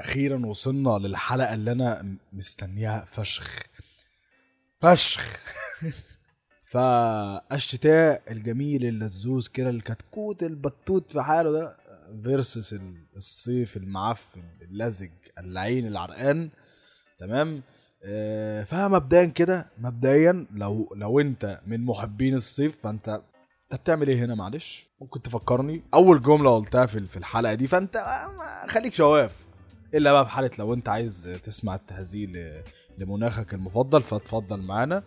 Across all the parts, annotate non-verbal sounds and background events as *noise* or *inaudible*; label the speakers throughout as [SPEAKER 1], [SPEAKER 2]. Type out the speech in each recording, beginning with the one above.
[SPEAKER 1] أخيرا وصلنا للحلقة اللي أنا مستنيها فشخ. فشخ. *laughs* فالشتاء الجميل اللزوز كده الكتكوت البتوت في حاله ده فيرسس الصيف المعفن اللزج اللعين العرقان. تمام؟ آه، فمبدئيا كده مبدئيا لو لو أنت من محبين الصيف فأنت أنت بتعمل إيه هنا؟ معلش ممكن تفكرني. أول جملة قلتها في الحلقة دي فأنت آه، خليك شواف. إلا بقى في حالة لو أنت عايز تسمع التهزيء ل- لمناخك المفضل فاتفضل معانا.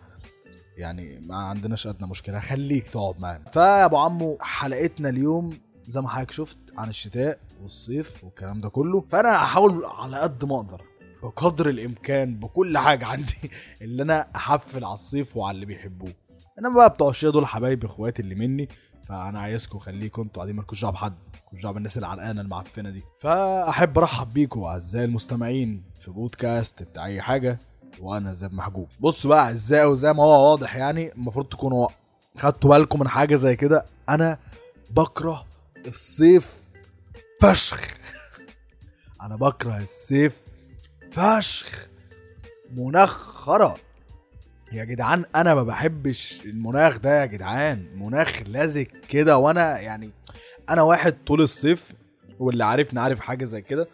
[SPEAKER 1] يعني ما عندناش أدنى مشكلة خليك تقعد معانا. فيا أبو عمو حلقتنا اليوم زي ما حضرتك شفت عن الشتاء والصيف والكلام ده كله. فأنا هحاول على قد ما أقدر بقدر الإمكان بكل حاجة عندي *laughs* اللي أنا أحفل على الصيف وعلى اللي بيحبوه. انما بقى بتوع الشتاء دول حبايبي اخواتي اللي مني فانا عايزكم خليكم أنتوا قاعدين مالكوش دعوة بحد مالكوش دعوة بالناس العرقانة المعفنة دي. فأحب أرحب بيكم أعزائي المستمعين في بودكاست بتاع أي حاجة وأنا زي محجوب. بصوا بقى أعزائي وزي ما هو واضح يعني المفروض تكونوا خدتوا بالكم من حاجة زي كده. أنا بكره الصيف فشخ. *laughs* أنا بكره الصيف فشخ. مناخ خرا يا جدعان أنا ما بحبش المناخ ده يا جدعان. مناخ لازق كده وأنا يعني أنا واحد طول الصيف واللي عارفني عارف حاجة زي كده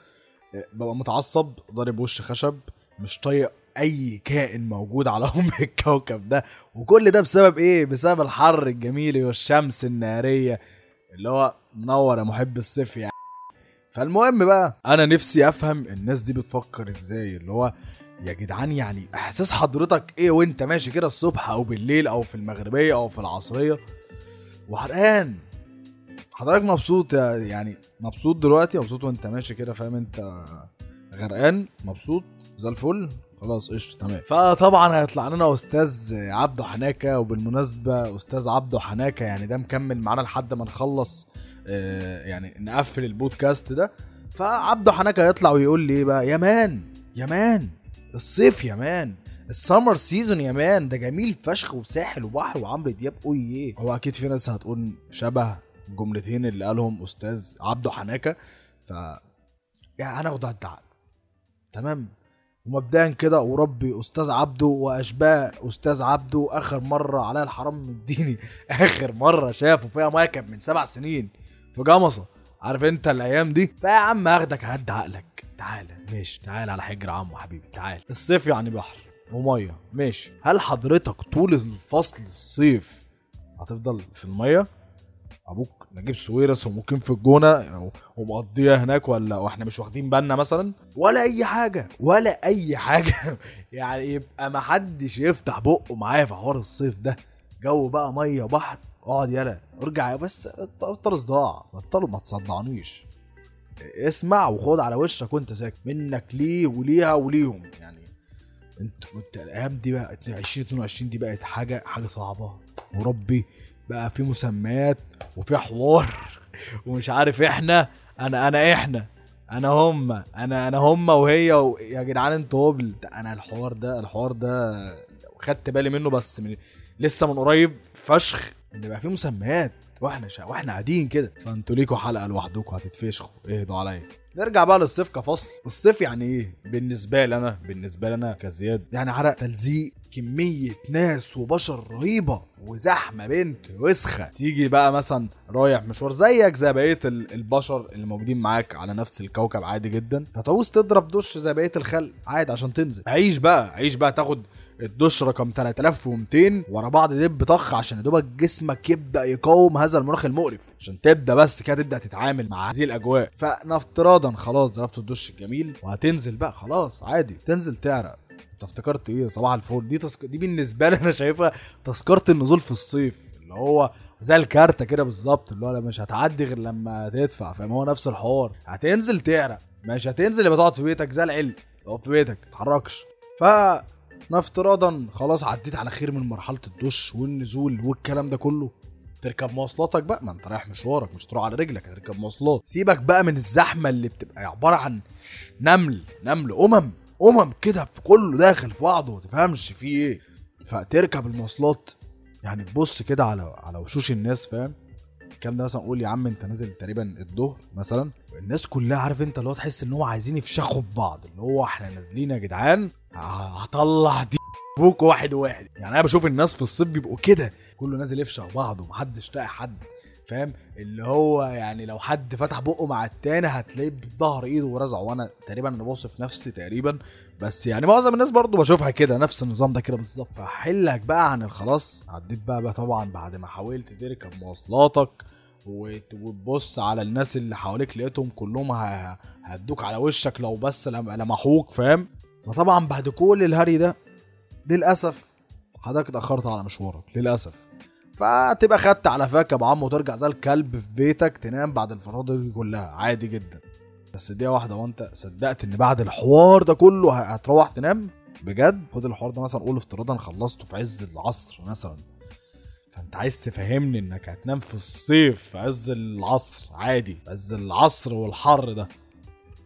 [SPEAKER 1] ببقى متعصب ضارب وش خشب مش طايق أي كائن موجود على *laughs* أم الكوكب ده. وكل ده بسبب إيه؟ بسبب الحر الجميل والشمس النارية. اللي هو منور يا محب الصيف يعني فالمهم بقى أنا نفسي أفهم الناس دي بتفكر إزاي؟ اللي هو يا جدعان يعني إحساس حضرتك إيه وأنت ماشي كده الصبح أو بالليل أو في المغربية أو في العصرية؟ وحرقان. حضرتك مبسوط يعني مبسوط دلوقتي؟ مبسوط وأنت ماشي كده فاهم أنت غرقان؟ مبسوط؟ زي الفل. خلاص قشطة تمام. فطبعا هيطلع لنا أستاذ عبده حناكة وبالمناسبة أستاذ عبده حناكة يعني ده مكمل معانا لحد ما نخلص آه، يعني نقفل البودكاست ده. فعبده حناكة هيطلع ويقول لي إيه بقى؟ يا man يا man. الصيف يا man. ال summer season يا man. ده جميل فشخ وساحل وبحر وعمرو دياب. قوي إيه هو أكيد في ناس هتقول شبه الجملتين اللي قالهم أستاذ عبده حناكة. ف يعني هناخد على الدعاء تمام؟ ومبدئيا كده وربي أستاذ عبده وأشباه أستاذ عبده آخر مرة عليا الحرام مديني. *laughs* آخر مرة شافه فيها كانت من سبع سنين في جمصة. عارف أنت الأيام دي؟ فيا عم هاخدك هد عقلك. تعالى ماشي تعالى على حجر عمو حبيبي تعالى. الصيف يعني بحر ومية ماشي. هل حضرتك طول الفصل الصيف هتفضل في المية؟ أبوك نجيب سويرس وممكن في الجونة ومقضيها هناك ولا وإحنا مش واخدين بالنا مثلا؟ ولا أي حاجة ولا أي حاجة. *laughs* يعني يبقى ما حدش يفتح بقه معايا في حوار الصيف ده. جو بقى مية وبحر. اقعد يلا ارجع بس بطل صداع بطلوا ما تصدعنيش. اسمع وخد على وشك وانت ساكت. منك ليه وليها وليهم. يعني انت كنت الأيام دي بقى 20 22 دي بقت حاجة حاجة صعبة. وربي بقى في مسميات وفي حوار. *laughs* ومش عارف إحنا أنا انا إحنا. أنا هم أنا أنا هم وهي و... يا جدعان أنتوا هبل أنا الحوار ده الحوار ده خدت بالي منه بس من لسه من قريب فشخ. ان بقى في مسميات. وإحنا شا... وإحنا قاعدين كده. فانتوا ليكوا حلقة لوحدكم هتتفشخوا. اهدوا عليا. نرجع بقى للصيف كفصل. الصيف يعني إيه؟ بالنسبة لي أنا بالنسبة لي أنا كزياد يعني عرق تلزيق كمية ناس وبشر رهيبة وزحمة بنت وسخة. تيجي بقى مثلا رايح مشوار زيك زي بقية ال- البشر اللي موجودين معاك على نفس الكوكب عادي جدا. فتعوز تضرب دش زي بقية الخلق عادي عشان تنزل. عيش بقى عيش بقى تاخد الدش رقم 3200 ورا بعض دب طخ عشان دوبك جسمك يبدأ يقاوم هذا المناخ المقرف. عشان تبدأ بس كده تبدأ تتعامل مع هذه الأجواء. فنفترضا خلاص ضربت الدش الجميل. وهتنزل بقى خلاص عادي. تنزل تعرق. انت افتكرت إيه؟ صباح الفل. دي تسك... دي بالنسبة لي أنا شايفها تذكرة النزول في الصيف. اللي هو زي الكارتة كده بالظبط. اللي هو مش هتعدي غير لما تدفع. فاهم؟ هو نفس الحوار. هتنزل تعرق. مش هتنزل يبقى تقعد في بيتك زي العلم تقعد في بيتك. ما تتحركش ف نفترضا خلاص عديت على خير من مرحلة الدش والنزول والكلام ده كله. تركب مواصلاتك بقى. ما انت رايح مشوارك مش تروح على رجلك هتركب مواصلات. سيبك بقى من الزحمة اللي بتبقى عبارة عن نمل نمل أمم أمم كده في كله داخل في بعضه ما تفهمش فيه إيه. فتركب المواصلات. يعني تبص كده على على وشوش الناس فاهم؟ الكلام ده مثلا قول يا عم أنت نازل تقريبا الظهر مثلا. الناس كلها عارف أنت اللي هو تحس إن هو عايزين يفشخوا في بعض اللي هو إحنا نازلين يا جدعان. هطلع دي بوك واحد واحد. يعني أنا بشوف الناس في الصيف بيبقوا كده. كله نازل يفشخ بعض ومحدش طايق حد فاهم؟ اللي هو يعني لو حد فتح بقه مع التاني هتلاقيه بظهر ايده ورزعه وأنا تقريبا أنا بوصف نفسي تقريبا. بس يعني معظم الناس برضو بشوفها كده نفس النظام ده كده بالظبط. فحلك بقى عن الخلاص. عديت بقى, بقى طبعا بعد ما حاولت تركب مواصلاتك وت- وتبص على الناس اللي حواليك لقيتهم كلهم هدوك على وشك لو بس لم- لمحوك فاهم؟ فطبعا بعد كل الهري ده للأسف حضرتك اتأخرت على مشوارك للأسف. فتبقى خدت على فاك يا أبو عم وترجع زي الكلب في بيتك تنام بعد الفرادة دي كلها. عادي جدا. بس دقيقة واحدة وانت صدقت إن بعد الحوار ده كله هتروح تنام؟ بجد؟ خد الحوار ده مثلا قول افتراضا خلصته في عز العصر مثلا. فأنت عايز تفهمني إنك هتنام في الصيف في عز العصر؟ عادي في عز العصر والحر ده.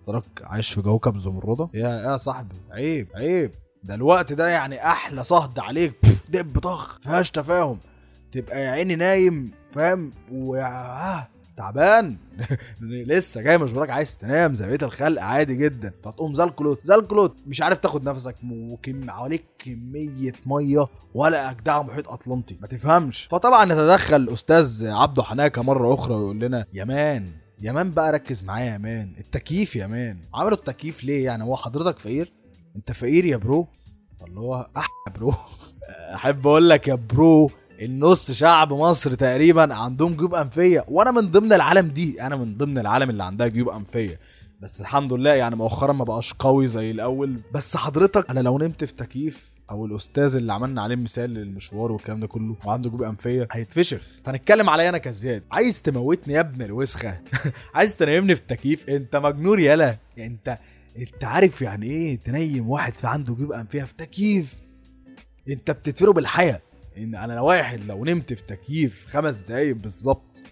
[SPEAKER 1] تراك عايش في كوكب زمردة؟ يا يا صاحبي عيب عيب. ده الوقت ده يعني أحلى صهد عليك. دب طخ فيهاش تفاهم. تبقى يا عيني نايم فاهم؟ ويا تعبان. *laughs* لسه جاي مش وراك عايز تنام. زي بقيه الخلق عادي جدا. فتقوم زي الكلوت زي الكلوت. مش عارف تاخد نفسك وكم حواليك كمية مية ولا أجدع محيط أطلنطي. ما تفهمش. فطبعا نتدخل أستاذ عبده حناكة مرة أخرى ويقول لنا يا man. يا man بقى ركز معايا يا man. التكييف يا man. عملوا التكييف ليه يعني؟ هو حضرتك فقير؟ انت فقير يا bro؟ فاللي هو احا bro. *laughs* أحب أقول لك يا bro النص شعب مصر تقريبا عندهم جيوب أنفية وأنا من ضمن العالم دي. أنا من ضمن العالم اللي عندها جيوب أنفية. بس الحمد لله يعني مؤخرا ما بقاش قوي زي الأول. بس حضرتك أنا لو نمت في تكييف أو الاستاذ اللي عملنا عليه مثال للمشوار والكلام ده كله وعنده جيوب انفيه هيتفشخ. فنتكلم عليا أنا كزياد. عايز تموتني يا ابن الوسخة؟ *laughs* عايز تنيمني في التكييف؟ انت مجنون يالا يعني انت انت عارف يعني إيه تنيم واحد عنده جيوب انفيه في تكييف؟ انت بتتفره بالحياة. ان أنا لو واحد لو نمت في تكييف خمس دقايق بالظبط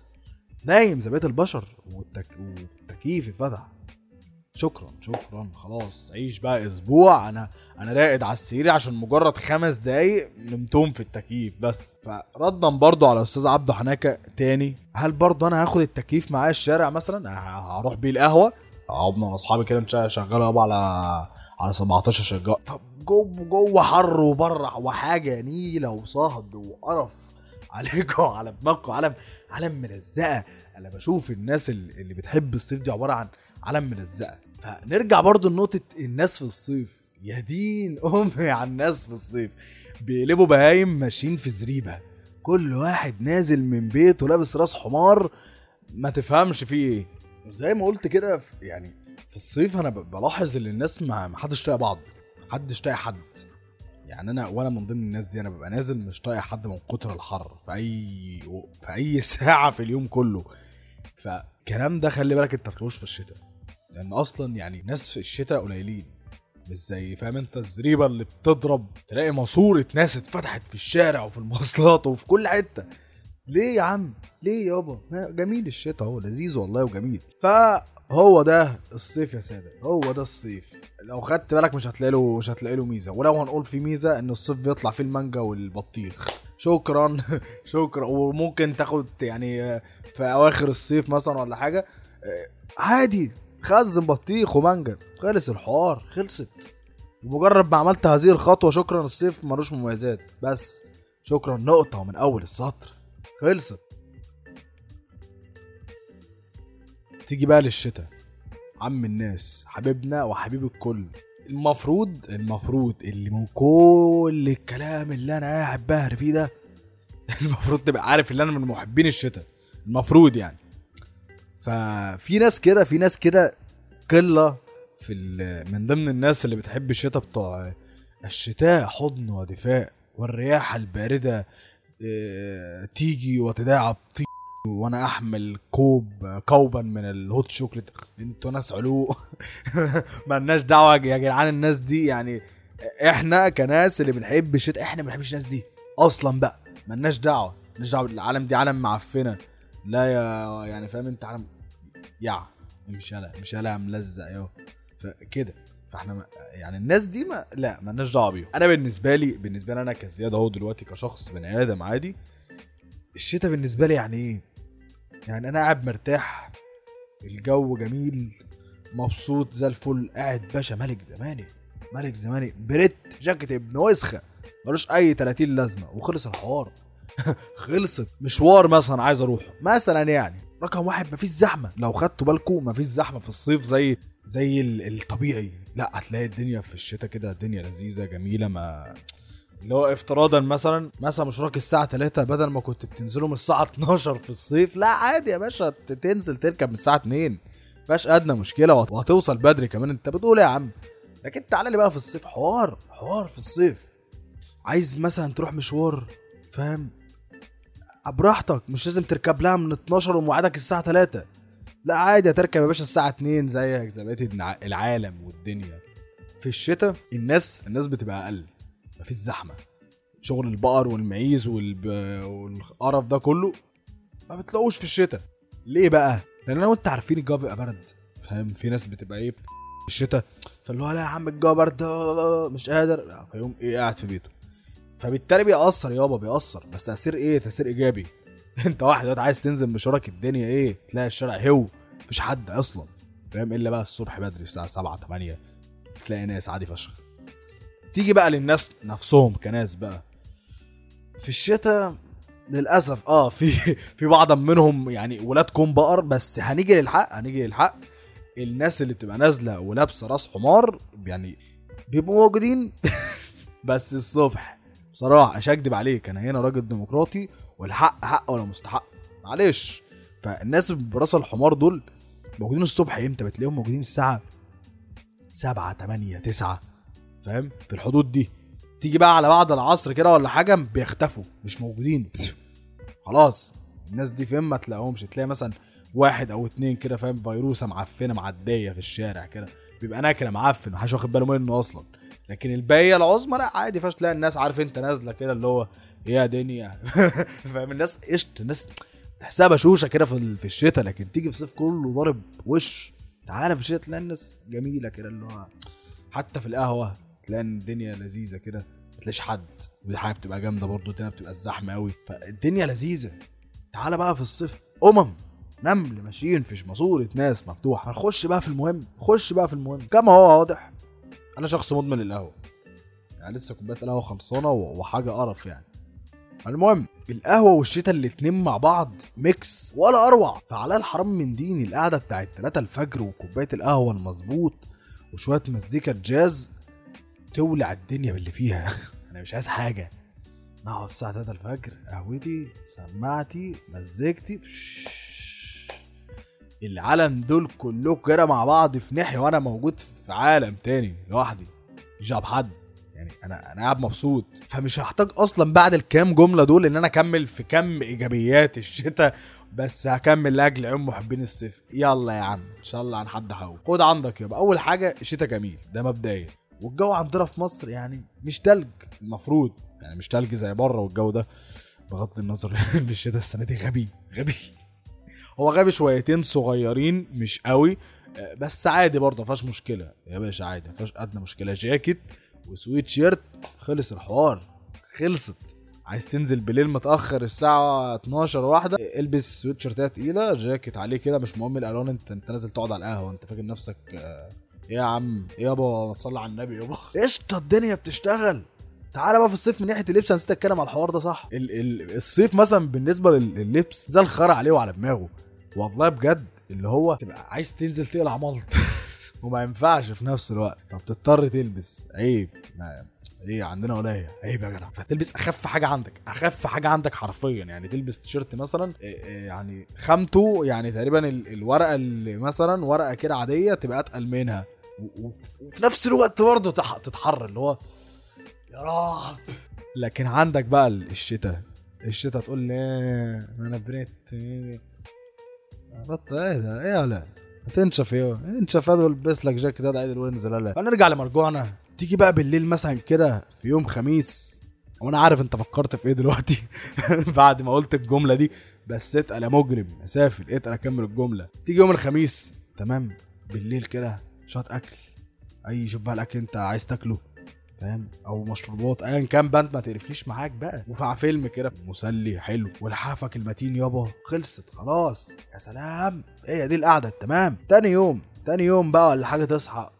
[SPEAKER 1] نايم زي بقية البشر والتك... والتكييف اتفتح. شكرا شكرا. خلاص عيش بقى أسبوع. أنا أنا راقد على السرير عشان مجرد خمس دقايق نمتهم في التكييف بس. فردا برضو على أستاذ عبده حناكة تاني. هل برضو أنا هاخد التكييف معايا الشارع مثلا؟ هروح بيه القهوة؟ أقعد مع أصحابي كده شغاله يابا على على 17 شجاع جوه جوه حر وبره وحاجة نيلة وصهد وقرف. *laughs* عليكم على دماغكم علم علم ملزقة. أنا بشوف الناس اللي بتحب الصيف دي عبارة عن علم ملزقه فنرجع برضو لنقطة الناس في الصيف. *laughs* يا دين امي على الناس في الصيف. بيقلبوا بهايم ماشيين في زريبة. كل واحد نازل من بيته لابس راس حمار. ما تفهمش فيه إيه. زي ما قلت كده يعني في الصيف أنا بلاحظ إن الناس ما حدش طايق بعض. محدش طايق حد. يعني أنا وأنا من ضمن الناس دي أنا ببقى نازل مش طايق حد من كتر الحر في أي في أي *laughs* ساعة في اليوم كله. فالكلام ده خلي بالك أنت في الشتاء. لأن أصلا يعني ناس في الشتاء قليلين مش زي فاهم أنت؟ الزريبة اللي بتضرب تلاقي ماسورة ناس اتفتحت في الشارع وفي المواصلات وفي كل حتة. ليه يا عم؟ ليه يابا؟ جميل الشتاء هو لذيذ والله وجميل. فهو ده الصيف يا سادة هو ده الصيف. لو خدت بالك مش هتلاقي له مش هتلاقي له ميزة. ولو هنقول في ميزة إن الصيف بيطلع فيه المانجا والبطيخ. شكرا *laughs* شكرا. وممكن تاخد يعني في أواخر الصيف مثلا ولا حاجة عادي. خزن بطيخ ومانجا. خلص الحوار خلصت. بمجرد ما عملت هذه الخطوة شكرا الصيف ملوش مميزات. بس شكرا نقطة ومن أول السطر. خلصت. تيجي بقى للشتاء. عم الناس حبيبنا وحبيب الكل. المفروض المفروض اللي من كل الكلام اللي أنا قاعد بهر فيه ده *laughs* المفروض تبقى عارف إن أنا من محبين الشتاء. المفروض يعني. ففي ناس كده في ناس كده قلة في من ضمن الناس اللي بتحب الشتاء بتوع الشتاء حضن ودفاء والرياح الباردة آه، تيجي وتداعب وأنا أحمل كوب كوبا من ال hot chocolate أنتوا ناس علوق. *laughs* مالناش دعوة يا جدعان الناس دي يعني إحنا كناس اللي بنحب الشتاء إحنا ما بنحبش الناس دي أصلا بقى. مالناش دعوة. مالناش دعوة العالم دي عالم معفنة. لا يا يعني فاهم انت عالم يع مش هلا مش هلا ملزق يو. فكده فاحنا يعني الناس دي ما لا مالناش دعوة بيهم. أنا بالنسبة لي بالنسبة لي أنا كزياد أهو دلوقتي كشخص بني آدم عادي الشتاء بالنسبة لي يعني إيه؟ يعني أنا قاعد مرتاح الجو جميل مبسوط زي الفل قاعد باشا ملك زماني ملك زماني بريت جاكيت ابن وسخة ملوش أي 30 لازمة وخلص الحوار. *laughs* خلصت. مشوار مثلا عايز أروح مثلا يعني رقم واحد مفيش زحمة. لو خدتوا بالكم مفيش زحمة في الصيف زي زي ال- الطبيعي. لا هتلاقي الدنيا في الشتاء كده الدنيا لذيذة جميلة ما اللي هو افتراضا مثلا مثلا مشوارك الساعة 3 بدل ما كنت بتنزلوا من الساعة 12 في الصيف. لا عادي يا باشا تنزل تركب من الساعة 2 مفيهاش أدنى مشكلة وهت- وهتوصل بدري كمان. انت بتقول إيه يا عم؟ لكن تعالى لي بقى في الصيف. حوار حوار في الصيف. عايز مثلا تروح مشوار فاهم؟ براحتك مش لازم تركب لها من 12 وموعدك الساعة 3 لا عادي هتركب يا باشا الساعة 2 زيك زي بقية العالم والدنيا. في الشتاء الناس الناس بتبقى أقل. مفيش زحمة. شغل البقر والمعيز. والقرف ده كله ما بتلاقوش في الشتاء. ليه بقى؟ لأن أنا وانت عارفين الجو بيبقى برد فاهم؟ في ناس بتبقى إيه في الشتاء فاللي هو لا يا عم الجو برد مش قادر. فيقوم إيه قاعد في بيته. فبالتالي بيأثر يابا بيأثر. بس تأثير إيه؟ تأثير إيجابي. *laughs* أنت واحد دلوقتي عايز تنزل مشوارك الدنيا إيه؟ تلاقي الشارع هو مفيش حد أصلا. فاهم؟ إلا بقى الصبح بدري الساعة 7 8 تلاقي ناس عادي فشخ. تيجي بقى للناس نفسهم كناس بقى. في الشتاء للأسف آه في *laughs* في بعض منهم يعني ولاد كون بقر. بس هنيجي للحق هنيجي للحق. الناس اللي بتبقى نازلة ولابسة راس حمار يعني بيبقوا موجودين. *laughs* بس الصبح بصراحة مش هكدب عليك أنا هنا راجل ديمقراطي والحق حق ولا مستحق؟ معلش. فالناس برأس الحمار دول موجودين الصبح إمتى؟ بتلاقيهم موجودين الساعة 7 8 9 فاهم؟ في الحدود دي. تيجي بقى على بعد العصر كده ولا حاجة بيختفوا مش موجودين. خلاص. الناس دي فين؟ ما تلاقيهمش. تلاقي مثلا واحد أو اتنين كده فاهم؟ فيروسة معفنة معدية في الشارع كده. بيبقى ناكله معفن محدش واخد باله منه أصلا. لكن الباقية العظمى لا عادي فاش تلاقي الناس عارف انت نازلة كده اللي هو يا دنيا. *laughs* فاهم؟ الناس قشط الناس تحسها بشوشة كده في في الشتاء لكن تيجي في الصيف كله ضارب وش. تعالى في الشتاء تلاقي الناس جميلة كده اللي هو حتى في القهوة تلاقي الدنيا لذيذة كده ما تلاقيش حد. ودي حاجة بتبقى جامدة برضه الدنيا بتبقى الزحمة قوي فالدنيا لذيذة. تعالى بقى في الصيف أمم نمل ماشيين في ماسورة ناس مفتوحة. هنخش بقى في المهم خش بقى في المهم. كما هو واضح. أنا شخص مدمن للقهوه يعني لسه كوباية القهوة خلصانة وحاجة قرف يعني. المهم القهوة والشتا الاتنين مع بعض ميكس ولا أروع. فعلى الحرام من ديني القعدة بتاعت 3 الفجر وكوباية القهوة المظبوط وشوية مزيكا جاز تولع الدنيا باللي فيها. *laughs* أنا مش عايز حاجة. نقعد الساعة 3 الفجر قهوتي سماعتي مزيكتي. العالم دول كلهم كده مع بعض في ناحية وأنا موجود في عالم تاني لوحدي. مش جاب حد. يعني أنا أنا قاعد مبسوط. فمش هحتاج أصلا بعد الكام جملة دول إن أنا أكمل في كم إيجابيات الشتاء بس هكمل لأجل عيون محبين الصيف. يلا يا عم. إن شاء الله عن حد حاول خد عندك يابا. أول حاجة الشتاء جميل. ده مبدئيا. والجو عندنا في مصر يعني مش تلج. المفروض. يعني مش تلج زي بره والجو ده. بغض النظر *laughs* إن الشتاء السنة دي غبي. غبي. هو غبي شويتين صغيرين مش قوي. آه، بس عادي برضه ما فيهاش مشكلة. يا باشا عادي ما فيهاش أدنى مشكلة. جاكيت وسويت شيرت خلص الحوار. خلصت. عايز تنزل بالليل متأخر الساعة 12 واحدة. البس سويت شيرتات تقيلة جاكيت عليه كده مش مهم الألوان. انت انت نازل تقعد على القهوة. انت فاكر نفسك آه، إيه يا عم؟ إيه يابا؟ ما تصلي على النبي يابا. قشطة الدنيا بتشتغل. تعالى بقى في الصيف من ناحية اللبس نسيت أتكلم على الحوار ده صح؟ ال ال الصيف مثلا بالنسبة لل- لللبس زي الخرا عليه وعلى دماغه. والله بجد اللي هو تبقى عايز تنزل تقلع ملط. *laughs* وما ينفعش في نفس الوقت. فبتضطر تلبس. عيب. إيه عندنا ولايه عيب يا جدع. فتلبس أخف حاجة عندك. أخف حاجة عندك حرفيا. يعني تلبس تيشيرت مثلا إيه إيه يعني خامته يعني تقريبا ال- الورقة اللي مثلا ورقة كده عادية تبقى أتقل منها. وفي نفس الوقت برضه تح- تتحرر. اللي هو يا رب. لكن عندك بقى ال- الشتاء. الشتاء تقول لي إيه، أنا بريت. بط إيه ده؟ إيه ولا هتنشف إيه؟ انشف هذا والبس لك جاكيت هذا عيد وانزل لا هنرجع لمرجوعنا. تيجي بقى بالليل مثلا كده في يوم خميس. وأنا عارف أنت فكرت في إيه دلوقتي. *laughs* بعد ما قلت الجملة دي بس اتقل يا مجرم. يا سافل اتقل أكمل الجملة. تيجي يوم الخميس تمام. بالليل كده شوية أكل. أي شوف بقى الأكل أنت عايز تاكله. فاهم؟ أو مشروبات ايا كان بند ما تقرفنيش معاك بقى. وفي فيلم كده مسلي حلو. ولحافك المتين يابا خلصت خلاص. يا سلام. هي دي القعدة تمام. تاني يوم تاني يوم بقى ولا حاجة تصحى.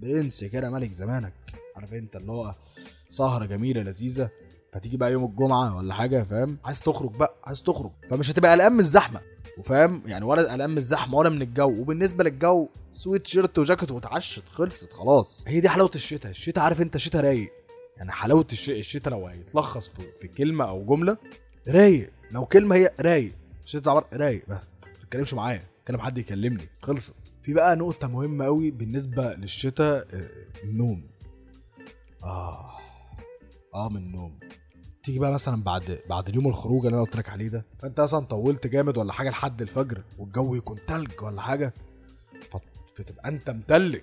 [SPEAKER 1] برنس كده ملك زمانك. عارف أنت اللي هو سهرة جميلة لذيذة. فتيجي بقى يوم الجمعة ولا حاجة فاهم؟ عايز تخرج بقى عايز تخرج. فمش هتبقى قلقان من الزحمة. وفاهم؟ يعني ولا قلقان من الزحمة ولا من الجو. وبالنسبة للجو سويت شيرت وجاكيت واتعشت خلصت خلاص. هي دي حلاوة الشتاء. الشتاء عارف انت شتاء رايق. يعني حلاوة الش- الشتاء لو هيتلخص في, في كلمة أو جملة رايق. لو كلمة هي رايق الشتاء عباره رايق بس ما تتكلمش معايا. كلم حد يكلمني. خلصت. في بقى نقطة مهمة قوي بالنسبة للشتاء آه، النوم. آه. آه من النوم. تيجي بقى مثلا بعد بعد اليوم الخروج اللي أنا قلت لك عليه ده فأنت مثلا طولت جامد ولا حاجة لحد الفجر والجو يكون تلج ولا حاجة فتبقى أنت متلج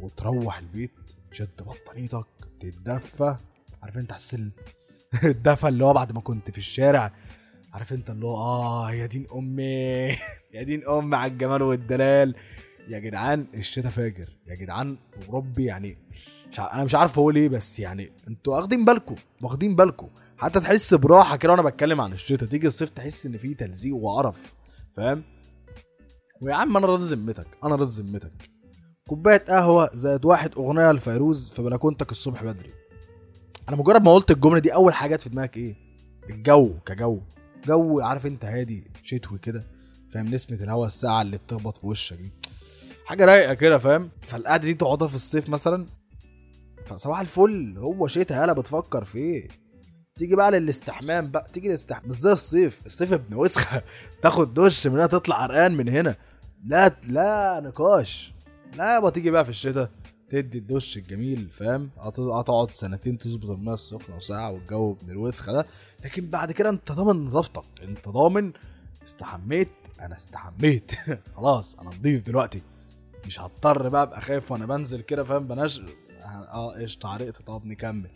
[SPEAKER 1] وتروح البيت تشد بطانيتك تتدفى عارف أنت حاسس ال- *laughs* الدفى اللي هو بعد ما كنت في الشارع عارف أنت اللي هو آه يا دين أمي *laughs* يا دين أمي على الجمال والدلال يا جدعان الشتاء فاجر يا جدعان وربي يعني. أنا مش عارف أقول إيه بس يعني أنتوا واخدين بالكم واخدين بالكم حتى تحس براحة كده وأنا بتكلم عن الشتاء تيجي الصيف تحس إن فيه تلزيق وقرف فاهم؟ ويا عم أنا راضي ذمتك أنا راضي ذمتك. كوباية قهوة زائد واحد أغنية لفيروز في بلكونتك الصبح بدري. أنا مجرد ما قلت الجملة دي أول حاجة جت في دماغك إيه؟ الجو كجو. جو عارف أنت هادي شتوي كده فاهم؟ نسمة الهواء الساعة اللي بتخبط في وشك دي. حاجة رايقة كده فاهم؟ فالقعدة دي تقعدها في الصيف مثلا؟ فصباح الفل هو شتاء يالا بتفكر في إيه؟ تيجي بقى للاستحمام بقى تيجي للاستحمام. مش زي الصيف. الصيف ابن وسخة. *laughs* تاخد دش من هنا تطلع عرقان من هنا. لا لا نقاش. لا يابا تيجي بقى في الشتاء تدي الدش الجميل فاهم؟ هت- هتقعد سنتين تظبط الميه السخنة وساعه والجو ابن الوسخة ده. لكن بعد كده انت ضامن نظافتك. انت ضامن استحميت أنا استحميت. *laughs* خلاص أنا نضيف دلوقتي. مش هضطر بقى ابقى خايف وأنا بنزل كده فاهم؟ بنش آه قشطة عرقت. طب نكمل.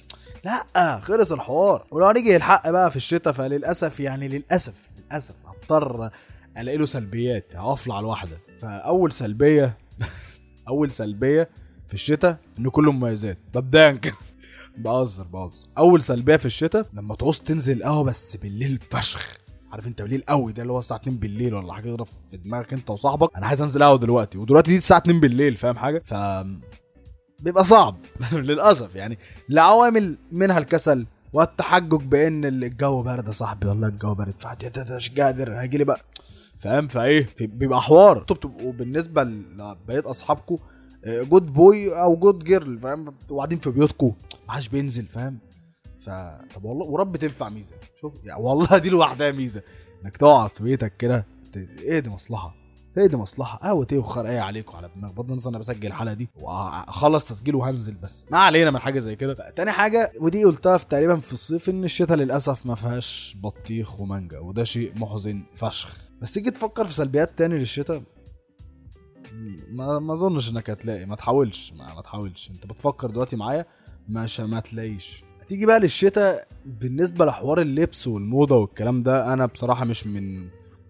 [SPEAKER 1] لا خلص الحوار. ولو هنيجي الحق بقى في الشتاء فللأسف يعني للأسف للأسف هضطر ألاقي له سلبيات هفلع الواحدة. فأول سلبية *laughs* أول سلبية في الشتاء إن كله مميزات مبدئيا كده بهزر بهزر. أول سلبية في الشتاء لما تعوز تنزل قهوة بس بالليل فشخ. عارف أنت بالليل قوي ده اللي هو الساعة 2 بالليل ولا حاجة كده في دماغك أنت وصاحبك. أنا عايز أنزل قهوة دلوقتي ودلوقتي دي الساعة 2 بالليل فاهم حاجة؟ ف بيبقى صعب *laughs* للأسف يعني. لعوامل منها الكسل والتحجج بإن الجو برد يا صاحبي والله الجو برد فهت- مش قادر. هيجي لي بقى. فاهم؟ فإيه؟ بيبقى حوار. أنتوا بتبقوا بالنسبة لبقية اصحابكم good boy أو good girl فاهم؟ وقاعدين في بيوتكم ما حدش بينزل فاهم؟ ف طب والله ورب تنفع ميزة. شوف يعني والله دي لوحدها ميزة. إنك تقعد في بيتك كده إيه دي مصلحة؟ إيه دي مصلحة. قهوة إيه وخرقيه عليكم على دماغ بغض النظر أنا بسجل الحلقة دي واخلص تسجيل وهنزل بس. ما علينا من حاجة زي كده. تاني حاجة ودي قلتها في تقريبا في الصيف إن الشتاء للأسف ما فيهاش بطيخ ومانجا وده شيء محزن فشخ. بس تيجي تفكر في سلبيات تاني للشتاء؟ ما ما أظنش إنك هتلاقي. ما تحاولش. ما, ما تحاولش. أنت بتفكر دلوقتي معايا؟ مش ما تلاقيش. تيجي بقى للشتاء بالنسبة لحوار اللبس والموضة والكلام ده أنا بصراحة مش من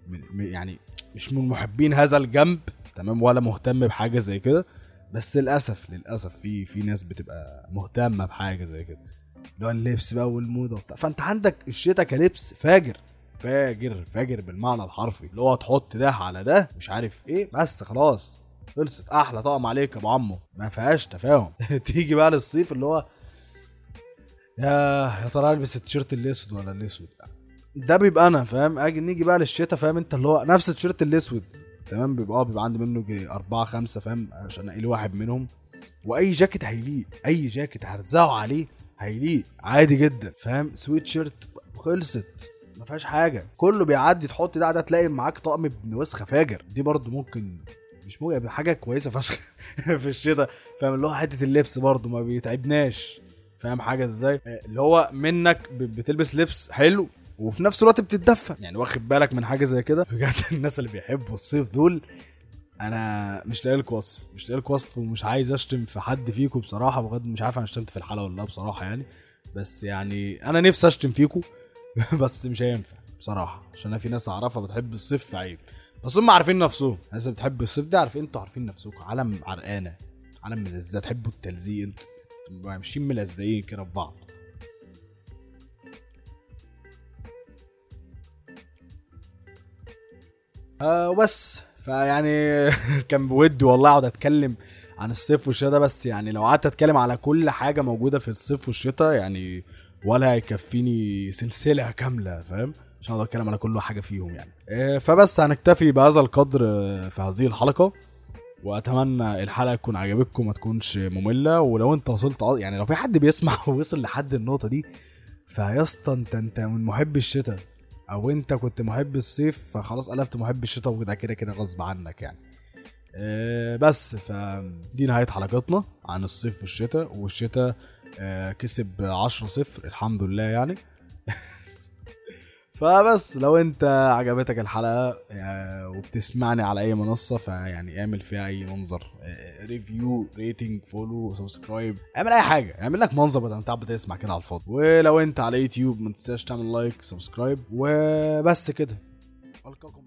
[SPEAKER 1] من- يعني مش من محبين هذا الجنب. تمام؟ ولا مهتم بحاجة زي كده. بس للأسف للأسف في في ناس بتبقى مهتمة بحاجة زي كده. اللي هو اللبس بقى والموضه وبتاع. فأنت عندك الشتاء كلبس فاجر. فاجر فاجر بالمعنى الحرفي. اللي هو تحط ده على ده مش عارف إيه بس خلاص. خلصت. أحلى طقم عليك يا أبو عمو. ما فيهاش تفاهم. *laughs* تيجي بقى للصيف اللي هو يا يا ترى ألبس التيشيرت الأسود ولا الأسود؟ ده بيبقى أنا فاهم؟ أجي نيجي بقى للشتاء فاهم؟ أنت اللي هو نفس التيشيرت الأسود تمام؟ بيبقى آه بيبقى عندي منه جي أربعة خمسة فاهم؟ عشان لي واحد منهم. وأي جاكيت هيليق أي جاكيت هرزعه عليه هيليق عادي جدا فاهم؟ سويت شيرت خلصت ما فيهاش حاجة. كله بيعدي تحط ده ده تلاقي معاك طقم ابن وسخة فاجر. دي برضو ممكن مش ممكن يبقى حاجة كويسة فشخ *laughs* في الشتاء فاهم؟ اللي هو حتة اللبس برضو ما بيتعبناش فاهم؟ حاجة إزاي؟ اللي هو منك بتلبس لبس حلو وفي نفس الوقت بتتدفى. يعني واخد بالك من حاجة زي كده؟ بجد *laughs* الناس اللي بيحبوا الصيف دول أنا مش لاقي لك وصف مش لاقي لك وصف ومش عايز أشتم في حد فيكم بصراحة بغض مش عارف أنا شتمت في الحلقة ولا لا بصراحة يعني. بس يعني أنا نفسي أشتم فيكم *laughs* بس مش هينفع بصراحة عشان أنا في ناس أعرفها بتحب الصيف عيب. بس هم عارفين نفسهم. الناس اللي بتحب الصيف ده عارفين أنتوا عارفين نفسكم. عالم عرقانة عالم إزاي تحبوا التلزيق أنتوا ماشيين ملزقين كده في بعض آه وبس. فيعني *laughs* كان بودي والله اقعد اتكلم عن الصيف والشتاء بس يعني لو قعدت اتكلم على كل حاجة موجودة في الصيف والشتاء يعني ولا هيكفيني سلسلة كاملة فاهم؟ عشان اقعد اتكلم على كل حاجة فيهم يعني. آه، فبس هنكتفي بهذا القدر آه، في هذه الحلقة. وأتمنى الحلقة تكون عجبتكم ما تكونش مملة. ولو انت وصلت يعني لو في حد بيسمع *laughs* ووصل لحد النقطة دي فيا اسطى انت انت من محب الشتاء. أو أنت كنت محب الصيف فخلاص قلبت محب الشتاء وده كده كده غصب عنك يعني. آه، بس فدي نهاية حلقتنا عن الصيف والشتاء والشتاء آه، كسب 10 صفر الحمد لله يعني. *laughs* فبس لو انت عجبتك الحلقة وبتسمعني على أي منصة فيعني اعمل فيها أي منظر. review rating follow subscribe اعمل أي حاجة. اعمل لك منظر بدل ما انت بتسمع كده على الفاضي. ولو انت على يوتيوب ما تنساش تعمل like subscribe وبس كده. ألقاكم